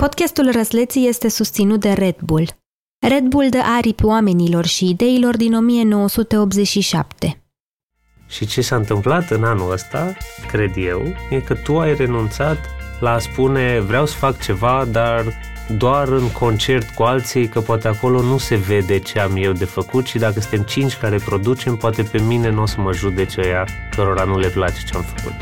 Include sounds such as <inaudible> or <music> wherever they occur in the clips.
Podcastul Răsleții este susținut de Red Bull. Red Bull dă aripi oamenilor și ideilor din 1987. Și ce s-a întâmplat în anul ăsta, cred eu, e că tu ai renunțat la a spune vreau să fac ceva, dar doar în concert cu alții, că poate acolo nu se vede ce am eu de făcut și dacă suntem cinci care producem, poate pe mine nu o să mă judece ăia cărora nu le place ce am făcut.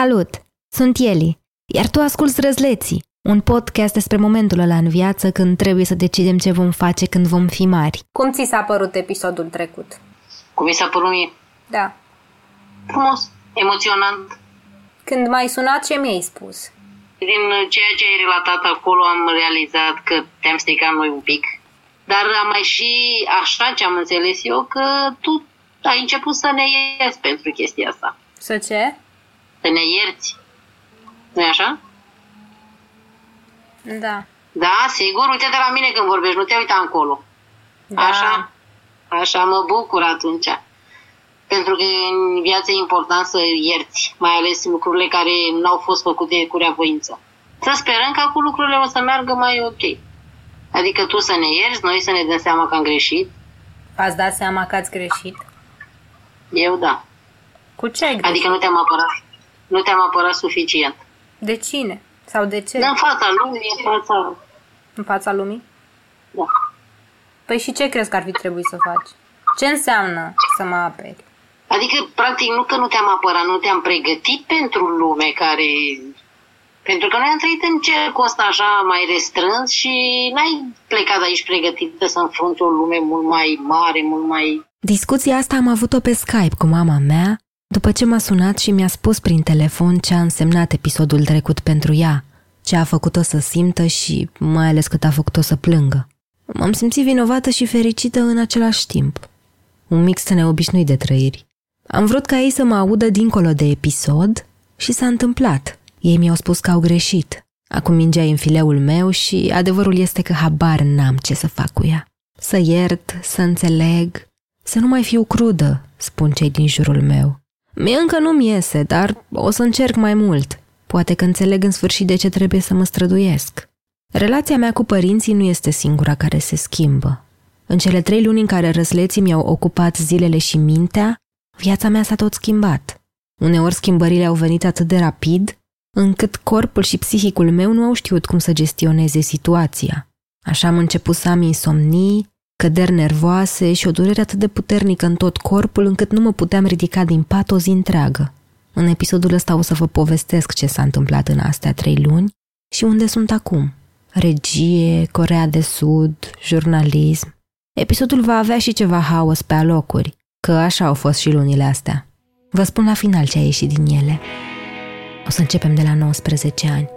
Salut! Sunt Eli, iar tu asculți Răzleții, un podcast despre momentul ăla în viață când trebuie să decidem ce vom face când vom fi mari. Cum ți s-a părut episodul trecut? Cum mi s-a părut mie? Da. Frumos, emoționant. Când m-ai sunat, ce mi-ai spus? Din ceea ce ai relatat acolo am realizat că te-am stricat noi un pic. Dar am mai și așa ce am înțeles eu că tu ai început să ne ies pentru chestia asta. Să ce? Să ne ierți. nu e așa? Da. Da, sigur, uite-te la mine când vorbești, nu te uita încolo. Da. Așa? Așa mă bucur atunci. Pentru că în viață e important să ierți, mai ales lucrurile care n-au fost făcute cu reavoință. Să sperăm că acum lucrurile o să meargă mai ok. Adică tu să ne ierți, noi să ne dăm seama că am greșit. V-ați dat seama că ați greșit? Eu da. Cu ce ai greșit? Adică nu te-am apărat. Nu te-am apărat suficient. De cine? Sau de ce? În fața lumii, în fața... În fața lumii? Da. Păi și ce crezi că ar fi trebuit să faci? Ce înseamnă să mă aperi? Adică, practic, nu că nu te-am apărat, nu te-am pregătit pentru lume care... Pentru că noi am trăit în cercul ăsta așa mai restrâns și n-ai plecat de aici pregătită să înfrunți o lume mult mai mare, mult mai... Discuția asta am avut-o pe Skype cu mama mea, după ce m-a sunat și mi-a spus prin telefon ce a însemnat episodul trecut pentru ea, ce a făcut-o să simtă și mai ales cât a făcut-o să plângă. M-am simțit vinovată și fericită în același timp. Un mix neobișnuit de trăiri. Am vrut ca ei să mă audă dincolo de episod și s-a întâmplat. Ei mi-au spus că au greșit. Acum mingea în fileul meu și adevărul este că habar n-am ce să fac cu ea. Să iert, să înțeleg, să nu mai fiu crudă, spun cei din jurul meu. Mie încă nu-mi iese, dar o să încerc mai mult. Poate că înțeleg în sfârșit de ce trebuie să mă străduiesc. Relația mea cu părinții nu este singura care se schimbă. În cele trei luni în care răsleții mi-au ocupat zilele și mintea, viața mea s-a tot schimbat. Uneori schimbările au venit atât de rapid, încât corpul și psihicul meu nu au știut cum să gestioneze situația. Așa am început să am insomnii, căderi nervoase și o durere atât de puternică în tot corpul încât nu mă puteam ridica din pat o zi întreagă. În episodul ăsta o să vă povestesc ce s-a întâmplat în astea trei luni și unde sunt acum. Regie, Corea de Sud, jurnalism. Episodul va avea și ceva haos pe alocuri, că așa au fost și lunile astea. Vă spun la final ce a ieșit din ele. O să începem de la 19 ani.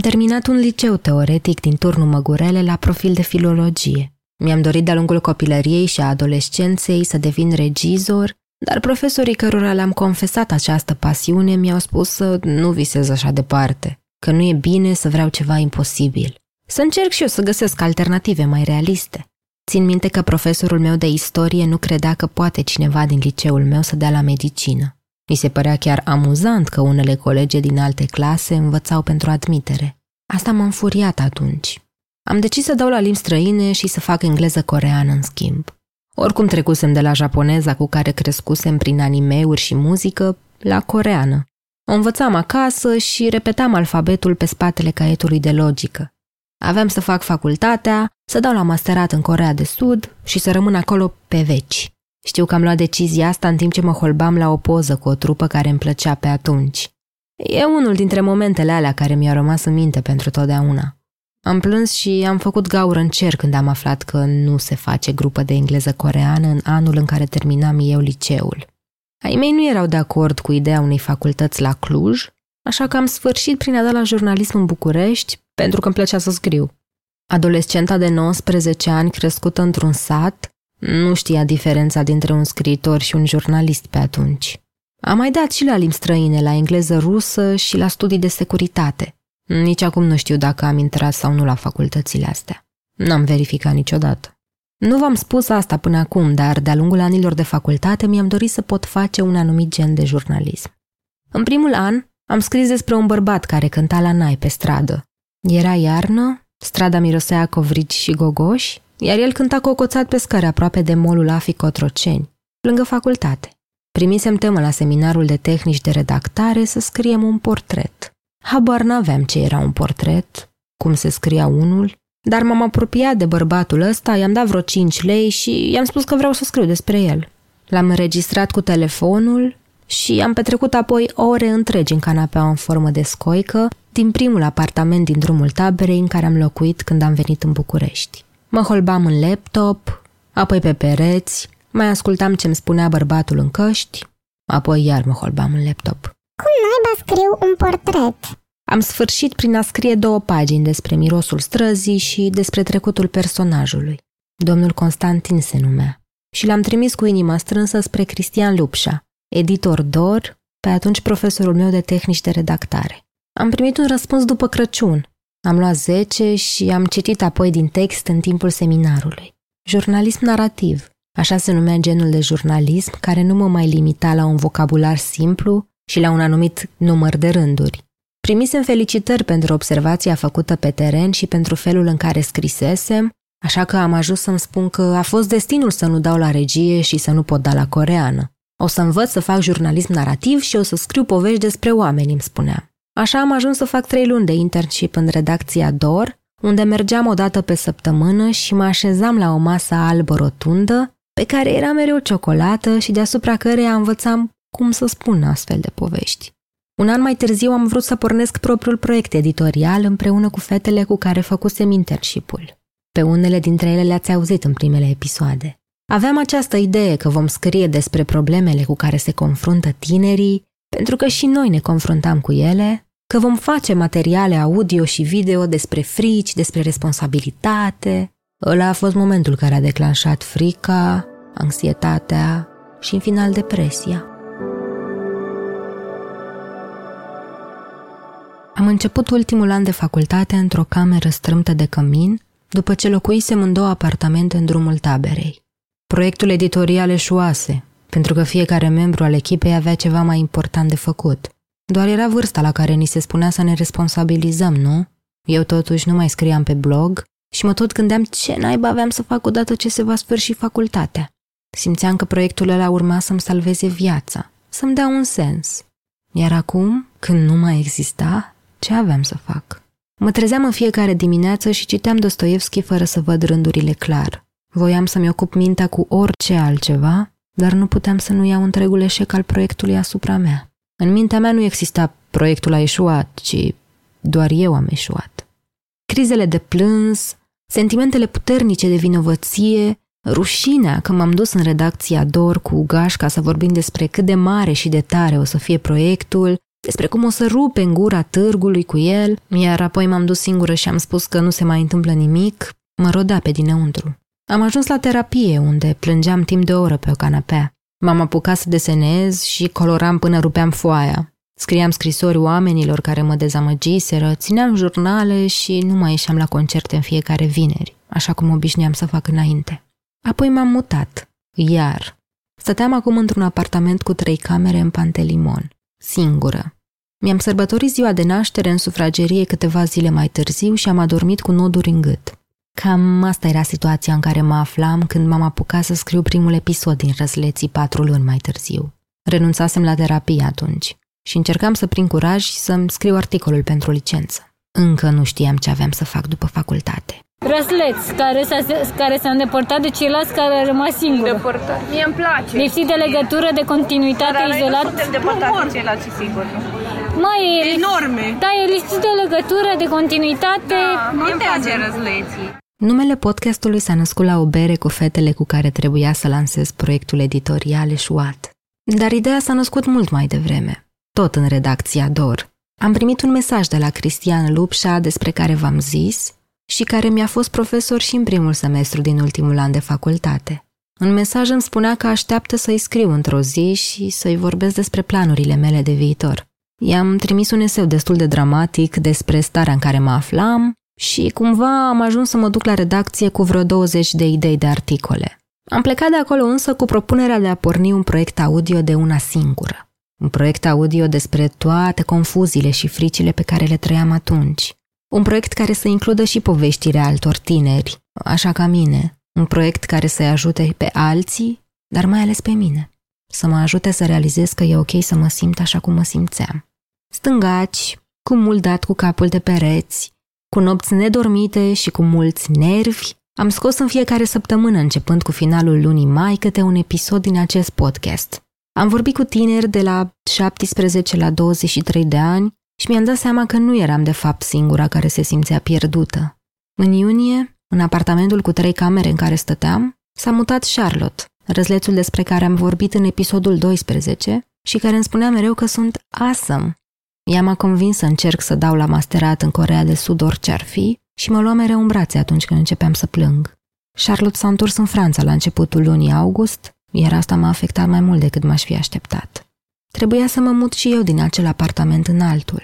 Terminat un liceu teoretic din turnul Măgurele la profil de filologie. Mi-am dorit de-a lungul copilăriei și a adolescenței să devin regizor, dar profesorii cărora le-am confesat această pasiune mi-au spus să nu visez așa departe, că nu e bine să vreau ceva imposibil. Să încerc și eu să găsesc alternative mai realiste. Țin minte că profesorul meu de istorie nu credea că poate cineva din liceul meu să dea la medicină. Mi se părea chiar amuzant că unele colege din alte clase învățau pentru admitere. Asta m-a înfuriat atunci. Am decis să dau la limbi străine și să fac engleză-coreană în schimb. Oricum trecusem de la japoneza cu care crescusem prin animeuri și muzică la coreană. O învățam acasă și repetam alfabetul pe spatele caietului de logică. Aveam să fac facultatea, să dau la masterat în Corea de Sud și să rămân acolo pe veci. Știu că am luat decizia asta în timp ce mă holbam la o poză cu o trupă care îmi plăcea pe atunci. E unul dintre momentele alea care mi-au rămas în minte pentru totdeauna. Am plâns și am făcut gaură în cer când am aflat că nu se face grupă de engleză coreană în anul în care terminam eu liceul. Ai mei nu erau de acord cu ideea unei facultăți la Cluj, așa că am sfârșit prin a da la jurnalism în București pentru că îmi plăcea să scriu. Adolescenta de 19 ani crescută într-un sat nu știa diferența dintre un scriitor și un jurnalist pe atunci. Am mai dat și la limbi străine, la engleză rusă și la studii de securitate. Nici acum nu știu dacă am intrat sau nu la facultățile astea. N-am verificat niciodată. Nu v-am spus asta până acum, dar de-a lungul anilor de facultate mi-am dorit să pot face un anumit gen de jurnalism. În primul an am scris despre un bărbat care cânta la nai pe stradă. Era iarnă, strada mirosea covrici și gogoși, iar el cânta cocoțat pe scări aproape de molul Afi Cotroceni, lângă facultate. Primisem temă la seminarul de tehnici de redactare să scriem un portret. Habar n-aveam ce era un portret, cum se scria unul, dar m-am apropiat de bărbatul ăsta, i-am dat vreo 5 lei și i-am spus că vreau să scriu despre el. L-am înregistrat cu telefonul și am petrecut apoi ore întregi în canapea în formă de scoică din primul apartament din drumul taberei în care am locuit când am venit în București. Mă holbam în laptop, apoi pe pereți, mai ascultam ce-mi spunea bărbatul în căști, apoi iar mă holbam în laptop. Cum naiba scriu un portret? Am sfârșit prin a scrie două pagini despre mirosul străzii și despre trecutul personajului. Domnul Constantin se numea. Și l-am trimis cu inima strânsă spre Cristian Lupșa, editor DOR, pe atunci profesorul meu de tehnici de redactare. Am primit un răspuns după Crăciun. Am luat 10 și am citit apoi din text în timpul seminarului. Jurnalism narrativ, așa se numea genul de jurnalism care nu mă mai limita la un vocabular simplu și la un anumit număr de rânduri. Primisem felicitări pentru observația făcută pe teren și pentru felul în care scrisesem, așa că am ajuns să-mi spun că a fost destinul să nu dau la regie și să nu pot da la coreană. O să învăț să fac jurnalism narrativ și o să scriu povești despre oameni, îmi spuneam. Așa am ajuns să fac trei luni de internship în redacția DOR, unde mergeam o dată pe săptămână și mă așezam la o masă albă rotundă, pe care era mereu ciocolată și deasupra căreia învățam cum să spun astfel de povești. Un an mai târziu am vrut să pornesc propriul proiect editorial împreună cu fetele cu care făcusem internship-ul. Pe unele dintre ele le-ați auzit în primele episoade. Aveam această idee că vom scrie despre problemele cu care se confruntă tinerii, pentru că și noi ne confruntam cu ele, că vom face materiale audio și video despre frici, despre responsabilitate. Ăla a fost momentul care a declanșat frica, anxietatea și, în final, depresia. Am început ultimul an de facultate într-o cameră strâmtă de cămin, după ce locuisem în două apartamente în drumul taberei. Proiectul editorial eșuase, pentru că fiecare membru al echipei avea ceva mai important de făcut. Doar era vârsta la care ni se spunea să ne responsabilizăm, nu? Eu totuși nu mai scriam pe blog și mă tot gândeam ce naiba aveam să fac odată ce se va sfârși facultatea. Simțeam că proiectul ăla urma să-mi salveze viața, să-mi dea un sens. Iar acum, când nu mai exista, ce aveam să fac? Mă trezeam în fiecare dimineață și citeam Dostoevski fără să văd rândurile clar. Voiam să-mi ocup mintea cu orice altceva, dar nu puteam să nu iau întregul eșec al proiectului asupra mea. În mintea mea nu exista proiectul a eșuat, ci doar eu am eșuat. Crizele de plâns, sentimentele puternice de vinovăție, rușinea că m-am dus în redacția DOR cu gașca să vorbim despre cât de mare și de tare o să fie proiectul, despre cum o să rupe în gura târgului cu el, iar apoi m-am dus singură și am spus că nu se mai întâmplă nimic, mă rodea pe dinăuntru. Am ajuns la terapie, unde plângeam timp de o oră pe o canapea. M-am apucat să desenez și coloram până rupeam foaia. Scriam scrisori oamenilor care mă dezamăgiseră, țineam jurnale și nu mai ieșeam la concerte în fiecare vineri, așa cum obișnuiam să fac înainte. Apoi m-am mutat, iar. Stăteam acum într-un apartament cu trei camere în Pantelimon singură. Mi-am sărbătorit ziua de naștere în sufragerie câteva zile mai târziu și am adormit cu noduri în gât. Cam asta era situația în care mă aflam când m-am apucat să scriu primul episod din Răsleții patru luni mai târziu. Renunțasem la terapie atunci și încercam să prind curaj și să-mi scriu articolul pentru licență. Încă nu știam ce aveam să fac după facultate. Răsleț, care s-a, care s-a îndepărtat de ceilalți care a rămas singur. Îndepărtat. Mie îmi place. Lipsit de legătură, de continuitate, Dar izolat. nu suntem depărtați de ceilalți, sigur. Nu. Mai e, Enorme. da, e lipsit de legătură, de continuitate. Da, mie îmi place răzleții. Numele podcastului s-a născut la o bere cu fetele cu care trebuia să lansez proiectul editorial eșuat. Dar ideea s-a născut mult mai devreme, tot în redacția DOR. Am primit un mesaj de la Cristian Lupșa despre care v-am zis și care mi-a fost profesor și în primul semestru din ultimul an de facultate. În mesaj îmi spunea că așteaptă să-i scriu într-o zi și să-i vorbesc despre planurile mele de viitor. I-am trimis un eseu destul de dramatic despre starea în care mă aflam și cumva am ajuns să mă duc la redacție cu vreo 20 de idei de articole. Am plecat de acolo însă cu propunerea de a porni un proiect audio de una singură. Un proiect audio despre toate confuziile și fricile pe care le trăiam atunci. Un proiect care să includă și poveștile altor tineri, așa ca mine. Un proiect care să-i ajute pe alții, dar mai ales pe mine. Să mă ajute să realizez că e ok să mă simt așa cum mă simțeam. Stângaci, cu mult dat cu capul de pereți, cu nopți nedormite și cu mulți nervi, am scos în fiecare săptămână, începând cu finalul lunii mai, câte un episod din acest podcast. Am vorbit cu tineri de la 17 la 23 de ani și mi-am dat seama că nu eram de fapt singura care se simțea pierdută. În iunie, în apartamentul cu trei camere în care stăteam, s-a mutat Charlotte, răzlețul despre care am vorbit în episodul 12 și care îmi spunea mereu că sunt awesome. Ea m-a convins să încerc să dau la masterat în Corea de Sud orice ar fi și mă lua mereu în brațe atunci când începeam să plâng. Charlotte s-a întors în Franța la începutul lunii august, iar asta m-a afectat mai mult decât m-aș fi așteptat. Trebuia să mă mut și eu din acel apartament în altul.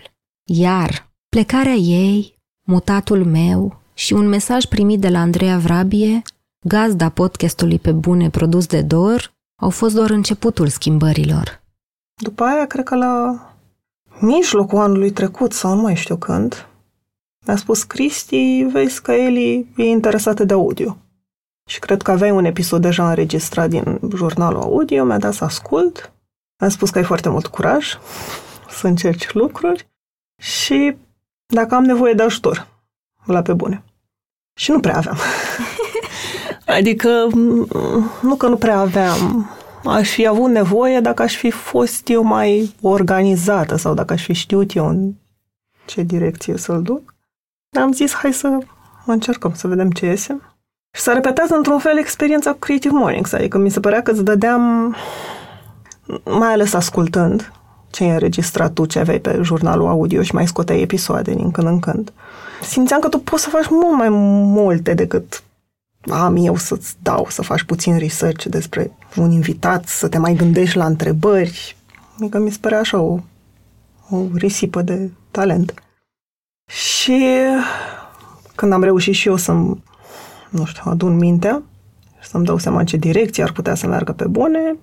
Iar plecarea ei, mutatul meu și un mesaj primit de la Andreea Vrabie, gazda podcastului pe bune produs de Dor, au fost doar începutul schimbărilor. După aia, cred că la mijlocul anului trecut sau nu mai știu când, mi-a spus Cristi, vezi că Eli e interesată de audio. Și cred că aveai un episod deja înregistrat din jurnalul audio, mi-a dat să ascult. Mi-a spus că ai foarte mult curaj <laughs> să încerci lucruri și dacă am nevoie de ajutor, la pe bune. Și nu prea aveam. <laughs> adică, nu că nu prea aveam, aș fi avut nevoie dacă aș fi fost eu mai organizată sau dacă aș fi știut eu în ce direcție să-l duc. Am zis, hai să încercăm, să vedem ce iese. Și s-a repetat într-un fel experiența cu Creative Mornings, adică mi se părea că îți dădeam, mai ales ascultând ce ai înregistrat tu, ce aveai pe jurnalul audio și mai scoteai episoade din când în când. Simțeam că tu poți să faci mult mai multe decât am eu să-ți dau, să faci puțin research despre un invitat, să te mai gândești la întrebări. Adică mi se părea așa o, o risipă de talent. Și când am reușit și eu să-mi, nu știu, adun mintea și să-mi dau seama în ce direcție ar putea să meargă pe bune,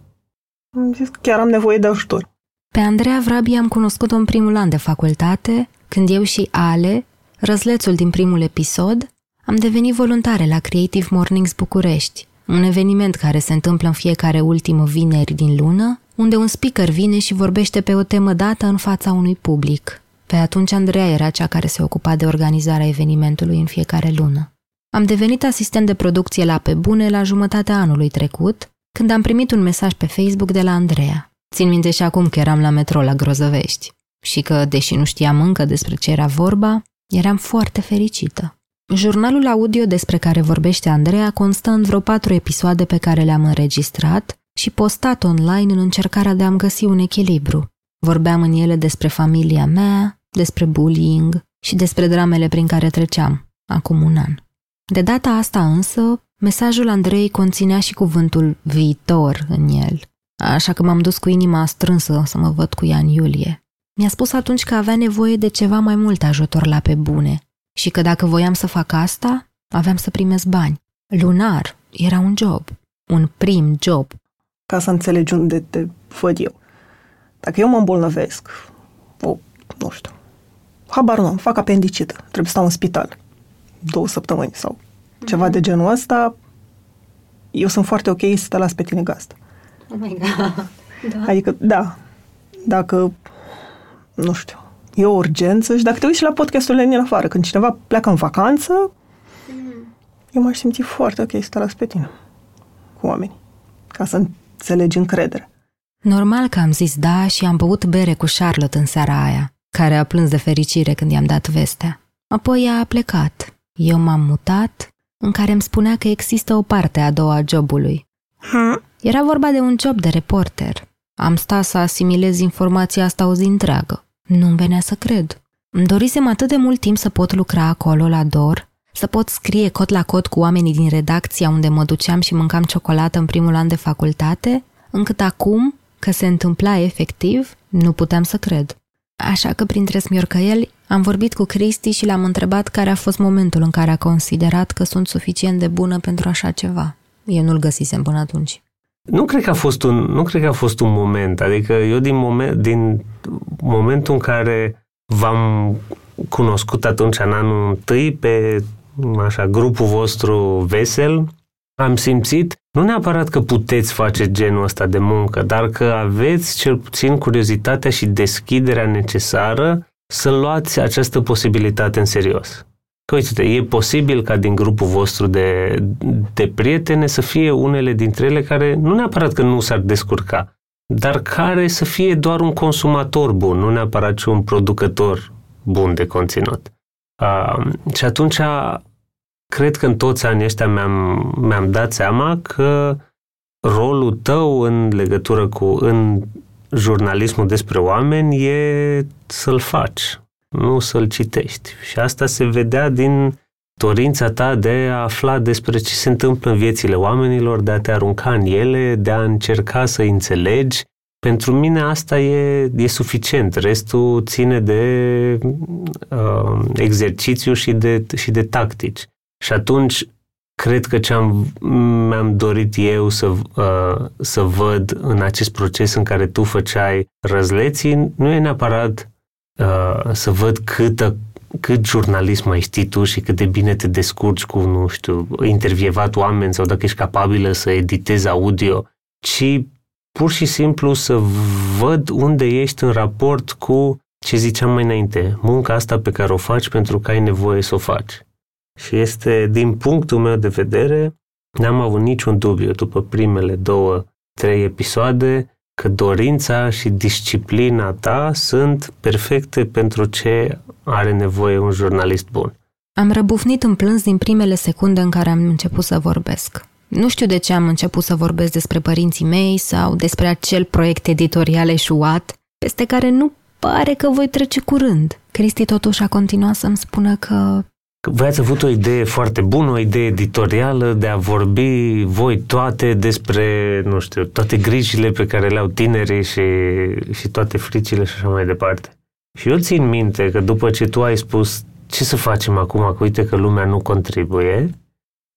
am zis că chiar am nevoie de ajutor. Pe Andreea Vrabi am cunoscut-o în primul an de facultate, când eu și Ale, răzlețul din primul episod, am devenit voluntare la Creative Mornings București, un eveniment care se întâmplă în fiecare ultimă vineri din lună, unde un speaker vine și vorbește pe o temă dată în fața unui public. Pe atunci Andreea era cea care se ocupa de organizarea evenimentului în fiecare lună. Am devenit asistent de producție la Pe Bune la jumătatea anului trecut, când am primit un mesaj pe Facebook de la Andreea. Țin minte și acum că eram la metro la Grozăvești și că, deși nu știam încă despre ce era vorba, eram foarte fericită. Jurnalul audio despre care vorbește Andreea constă în vreo patru episoade pe care le-am înregistrat și postat online în încercarea de a-mi găsi un echilibru. Vorbeam în ele despre familia mea, despre bullying și despre dramele prin care treceam, acum un an. De data asta însă, mesajul Andrei conținea și cuvântul viitor în el, așa că m-am dus cu inima strânsă să mă văd cu ea în iulie. Mi-a spus atunci că avea nevoie de ceva mai mult ajutor la pe bune și că dacă voiam să fac asta, aveam să primesc bani. Lunar era un job, un prim job. Ca să înțelegi unde te văd eu. Dacă eu mă îmbolnăvesc, o, nu știu, habar nu fac apendicită, trebuie să stau în spital două săptămâni sau ceva de genul ăsta, eu sunt foarte ok să te las pe tine gazdă. Oh my God. Da. Adică, da, dacă, nu știu, e o urgență și dacă te uiți la podcasturile din afară, când cineva pleacă în vacanță, mm. eu m-aș simți foarte ok să te las pe tine cu oamenii, ca să înțelegi încredere. Normal că am zis da și am băut bere cu Charlotte în seara aia, care a plâns de fericire când i-am dat vestea. Apoi ea a plecat. Eu m-am mutat, în care îmi spunea că există o parte a doua jobului. Era vorba de un job de reporter. Am stat să asimilez informația asta o zi întreagă. Nu-mi venea să cred. Îmi dorisem atât de mult timp să pot lucra acolo la Dor, să pot scrie cot la cot cu oamenii din redacția unde mă duceam și mâncam ciocolată în primul an de facultate, încât acum, că se întâmpla efectiv, nu puteam să cred. Așa că printre smiorcăieli am vorbit cu Cristi și l-am întrebat care a fost momentul în care a considerat că sunt suficient de bună pentru așa ceva. Eu nu-l găsisem până atunci. Nu cred că a fost un, nu cred că a fost un moment. Adică eu din, moment, din momentul în care v-am cunoscut atunci în anul întâi pe așa, grupul vostru vesel, am simțit nu neapărat că puteți face genul ăsta de muncă, dar că aveți cel puțin curiozitatea și deschiderea necesară să luați această posibilitate în serios. Că uite e posibil ca din grupul vostru de, de prietene să fie unele dintre ele care nu neapărat că nu s-ar descurca, dar care să fie doar un consumator bun, nu neapărat și un producător bun de conținut. Uh, și atunci cred că în toți anii ăștia mi-am, mi-am dat seama că rolul tău în legătură cu în jurnalismul despre oameni e să-l faci, nu să-l citești. Și asta se vedea din dorința ta de a afla despre ce se întâmplă în viețile oamenilor, de a te arunca în ele, de a încerca să înțelegi. Pentru mine asta e, e suficient. Restul ține de uh, exercițiu și de, și de tactici. Și atunci, cred că ce am, mi-am dorit eu să, uh, să văd în acest proces în care tu făceai răzleții, nu e neapărat uh, să văd câtă, cât jurnalism mai știi tu și cât de bine te descurci cu, nu știu, intervievat oameni sau dacă ești capabilă să editezi audio, ci pur și simplu să văd unde ești în raport cu ce ziceam mai înainte, munca asta pe care o faci pentru că ai nevoie să o faci. Și este, din punctul meu de vedere, n-am avut niciun dubiu după primele două, trei episoade că dorința și disciplina ta sunt perfecte pentru ce are nevoie un jurnalist bun. Am răbufnit în plâns din primele secunde în care am început să vorbesc. Nu știu de ce am început să vorbesc despre părinții mei sau despre acel proiect editorial eșuat, peste care nu pare că voi trece curând. Cristi totuși a continuat să-mi spună că voi ați avut o idee foarte bună, o idee editorială de a vorbi voi toate despre, nu știu, toate grijile pe care le au tinerii și, și toate fricile și așa mai departe. Și eu țin minte că după ce tu ai spus ce să facem acum, că uite că lumea nu contribuie,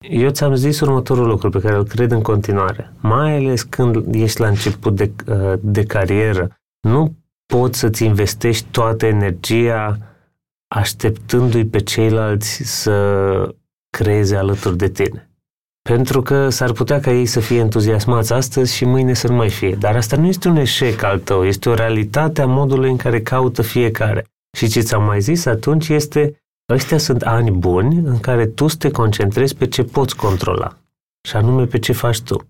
eu ți-am zis următorul lucru pe care îl cred în continuare. Mai ales când ești la început de, de carieră, nu poți să-ți investești toată energia așteptându-i pe ceilalți să creeze alături de tine. Pentru că s-ar putea ca ei să fie entuziasmați astăzi și mâine să nu mai fie. Dar asta nu este un eșec al tău, este o realitate a modului în care caută fiecare. Și ce ți-am mai zis atunci este, ăștia sunt ani buni în care tu să te concentrezi pe ce poți controla. Și anume pe ce faci tu.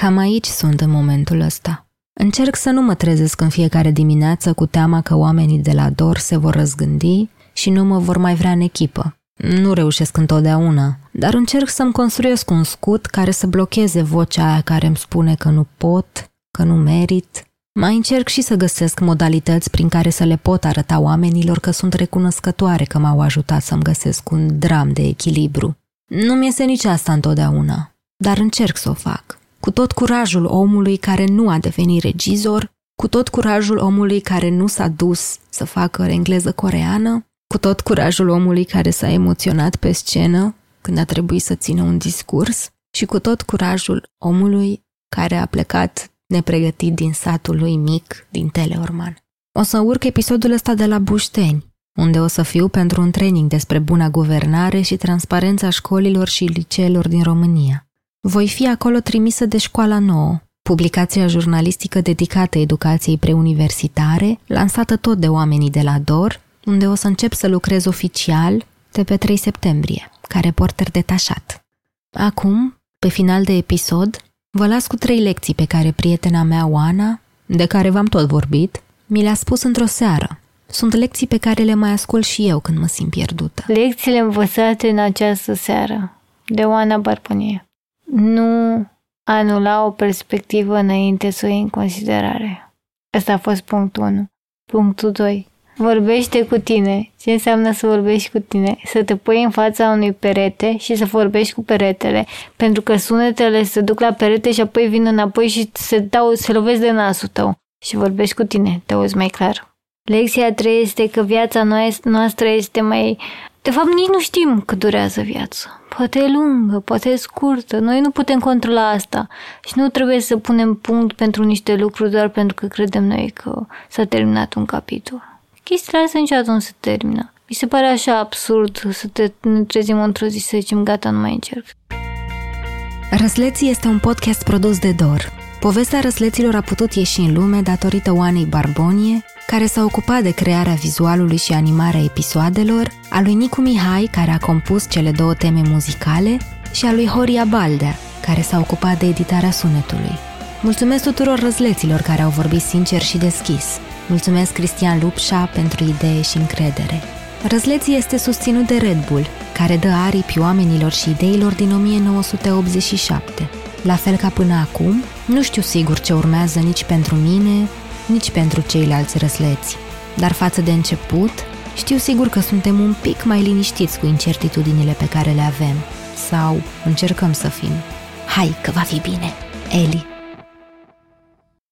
Cam aici sunt în momentul ăsta. Încerc să nu mă trezesc în fiecare dimineață cu teama că oamenii de la DOR se vor răzgândi și nu mă vor mai vrea în echipă. Nu reușesc întotdeauna, dar încerc să-mi construiesc un scut care să blocheze vocea aia care îmi spune că nu pot, că nu merit. Mai încerc și să găsesc modalități prin care să le pot arăta oamenilor că sunt recunoscătoare că m-au ajutat să-mi găsesc un dram de echilibru. Nu-mi iese nici asta întotdeauna, dar încerc să o fac. Cu tot curajul omului care nu a devenit regizor, cu tot curajul omului care nu s-a dus să facă engleză coreană, cu tot curajul omului care s-a emoționat pe scenă când a trebuit să țină un discurs și cu tot curajul omului care a plecat nepregătit din satul lui mic din Teleorman. O să urc episodul ăsta de la Bușteni, unde o să fiu pentru un training despre buna guvernare și transparența școlilor și liceelor din România. Voi fi acolo trimisă de Școala Nouă, publicația jurnalistică dedicată educației preuniversitare, lansată tot de oamenii de la DOR unde o să încep să lucrez oficial de pe 3 septembrie, ca reporter detașat. Acum, pe final de episod, vă las cu trei lecții pe care prietena mea, Oana, de care v-am tot vorbit, mi le-a spus într-o seară. Sunt lecții pe care le mai ascult și eu când mă simt pierdută. Lecțiile învățate în această seară de Oana Barpunie. Nu anula o perspectivă înainte să o iei în considerare. Asta a fost punctul 1. Punctul 2. Vorbește cu tine. Ce înseamnă să vorbești cu tine? Să te pui în fața unui perete și să vorbești cu peretele. Pentru că sunetele se duc la perete și apoi vin înapoi și se, dau, se lovesc de nasul tău. Și vorbești cu tine, te auzi mai clar. Lecția a treia este că viața noastră este mai... De fapt, nici nu știm cât durează viața. Poate e lungă, poate e scurtă. Noi nu putem controla asta. Și nu trebuie să punem punct pentru niște lucruri doar pentru că credem noi că s-a terminat un capitol chestiile astea niciodată nu se termină. Mi se pare așa absurd să te ne trezim într-o zi să zicem gata, nu mai încerc. Răsleții este un podcast produs de Dor. Povestea răsleților a putut ieși în lume datorită Oanei Barbonie, care s-a ocupat de crearea vizualului și animarea episoadelor, a lui Nicu Mihai, care a compus cele două teme muzicale, și a lui Horia Baldea, care s-a ocupat de editarea sunetului. Mulțumesc tuturor răzleților care au vorbit sincer și deschis. Mulțumesc Cristian Lupșa pentru idee și încredere. Răzleții este susținut de Red Bull, care dă aripi oamenilor și ideilor din 1987. La fel ca până acum, nu știu sigur ce urmează nici pentru mine, nici pentru ceilalți răzleți. Dar față de început, știu sigur că suntem un pic mai liniștiți cu incertitudinile pe care le avem. Sau încercăm să fim. Hai că va fi bine, Eli!